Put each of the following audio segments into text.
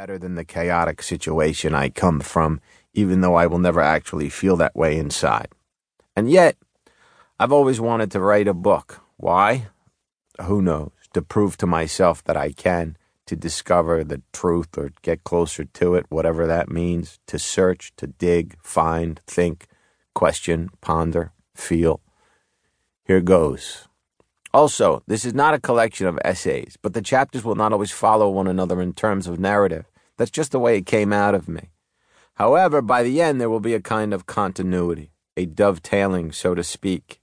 better than the chaotic situation I come from, even though I will never actually feel that way inside. And yet, I've always wanted to write a book. Why? Who knows? To prove to myself that I can, to discover the truth or get closer to it, whatever that means, to search, to dig, find, think, question, ponder, feel. Here goes. Also, this is not a collection of essays, but the chapters will not always follow one another in terms of narrative. That's just the way it came out of me. However, by the end, there will be a kind of continuity, a dovetailing, so to speak.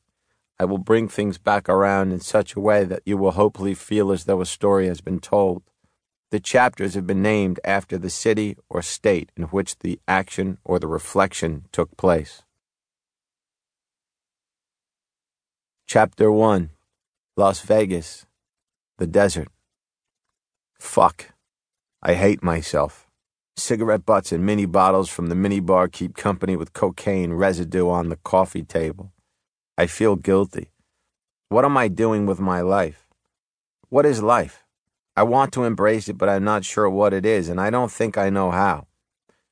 I will bring things back around in such a way that you will hopefully feel as though a story has been told. The chapters have been named after the city or state in which the action or the reflection took place. Chapter 1 Las Vegas, the desert. Fuck. I hate myself. Cigarette butts and mini bottles from the minibar keep company with cocaine residue on the coffee table. I feel guilty. What am I doing with my life? What is life? I want to embrace it, but I'm not sure what it is, and I don't think I know how.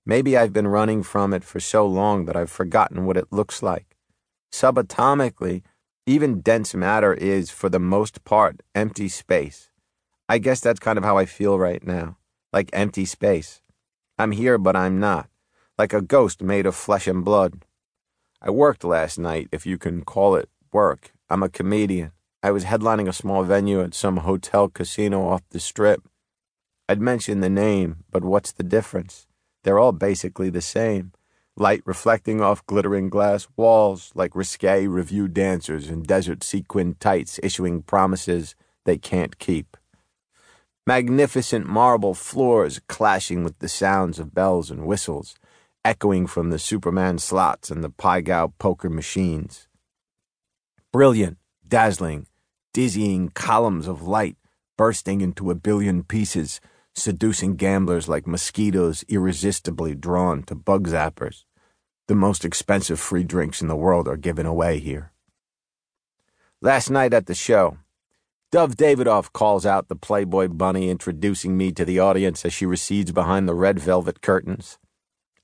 Maybe I've been running from it for so long that I've forgotten what it looks like. Subatomically, even dense matter is, for the most part, empty space. I guess that's kind of how I feel right now like empty space. I'm here, but I'm not, like a ghost made of flesh and blood. I worked last night, if you can call it work. I'm a comedian. I was headlining a small venue at some hotel casino off the strip. I'd mention the name, but what's the difference? They're all basically the same light reflecting off glittering glass walls like risque revue dancers in desert sequin tights issuing promises they can't keep. Magnificent marble floors clashing with the sounds of bells and whistles, echoing from the Superman slots and the Gow poker machines. Brilliant, dazzling, dizzying columns of light bursting into a billion pieces seducing gamblers like mosquitoes irresistibly drawn to bug zappers. The most expensive free drinks in the world are given away here. Last night at the show, Dov Davidoff calls out the Playboy bunny, introducing me to the audience as she recedes behind the red velvet curtains.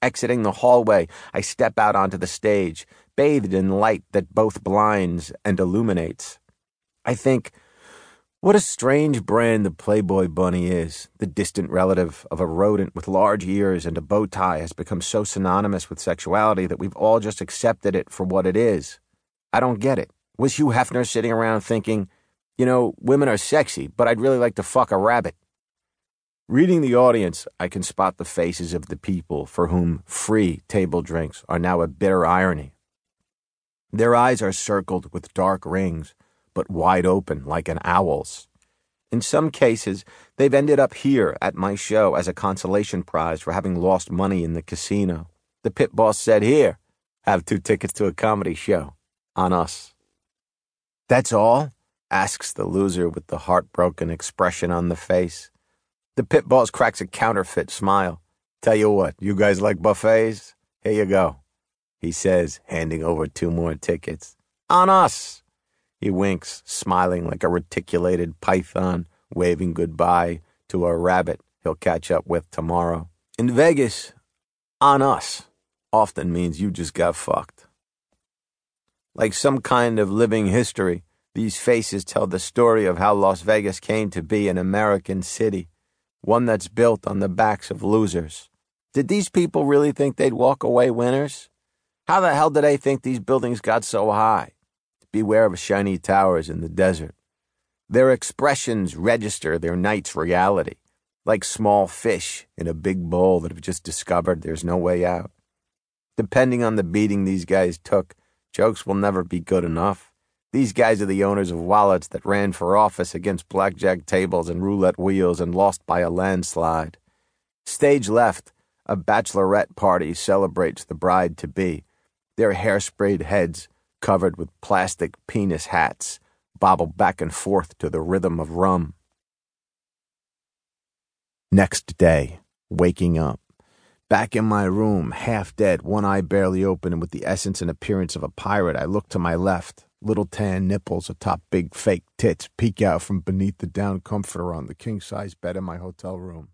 Exiting the hallway, I step out onto the stage, bathed in light that both blinds and illuminates. I think, what a strange brand the Playboy bunny is. The distant relative of a rodent with large ears and a bow tie has become so synonymous with sexuality that we've all just accepted it for what it is. I don't get it. Was Hugh Hefner sitting around thinking, you know, women are sexy, but I'd really like to fuck a rabbit? Reading the audience, I can spot the faces of the people for whom free table drinks are now a bitter irony. Their eyes are circled with dark rings but wide open like an owl's. In some cases, they've ended up here at my show as a consolation prize for having lost money in the casino. The pit boss said, Here, have two tickets to a comedy show. On us. That's all? Asks the loser with the heartbroken expression on the face. The pit boss cracks a counterfeit smile. Tell you what, you guys like buffets? Here you go, he says, handing over two more tickets. On us. He winks, smiling like a reticulated python, waving goodbye to a rabbit he'll catch up with tomorrow. In Vegas, on us often means you just got fucked. Like some kind of living history, these faces tell the story of how Las Vegas came to be an American city, one that's built on the backs of losers. Did these people really think they'd walk away winners? How the hell did they think these buildings got so high? beware of shiny towers in the desert. Their expressions register their night's reality, like small fish in a big bowl that have just discovered there's no way out. Depending on the beating these guys took, jokes will never be good enough. These guys are the owners of wallets that ran for office against blackjack tables and roulette wheels and lost by a landslide. Stage left, a bachelorette party celebrates the bride to be. Their hairsprayed heads covered with plastic penis hats, bobble back and forth to the rhythm of rum. Next day, waking up. Back in my room, half dead, one eye barely open, and with the essence and appearance of a pirate, I look to my left. Little tan nipples atop big fake tits peek out from beneath the down comforter on the king size bed in my hotel room.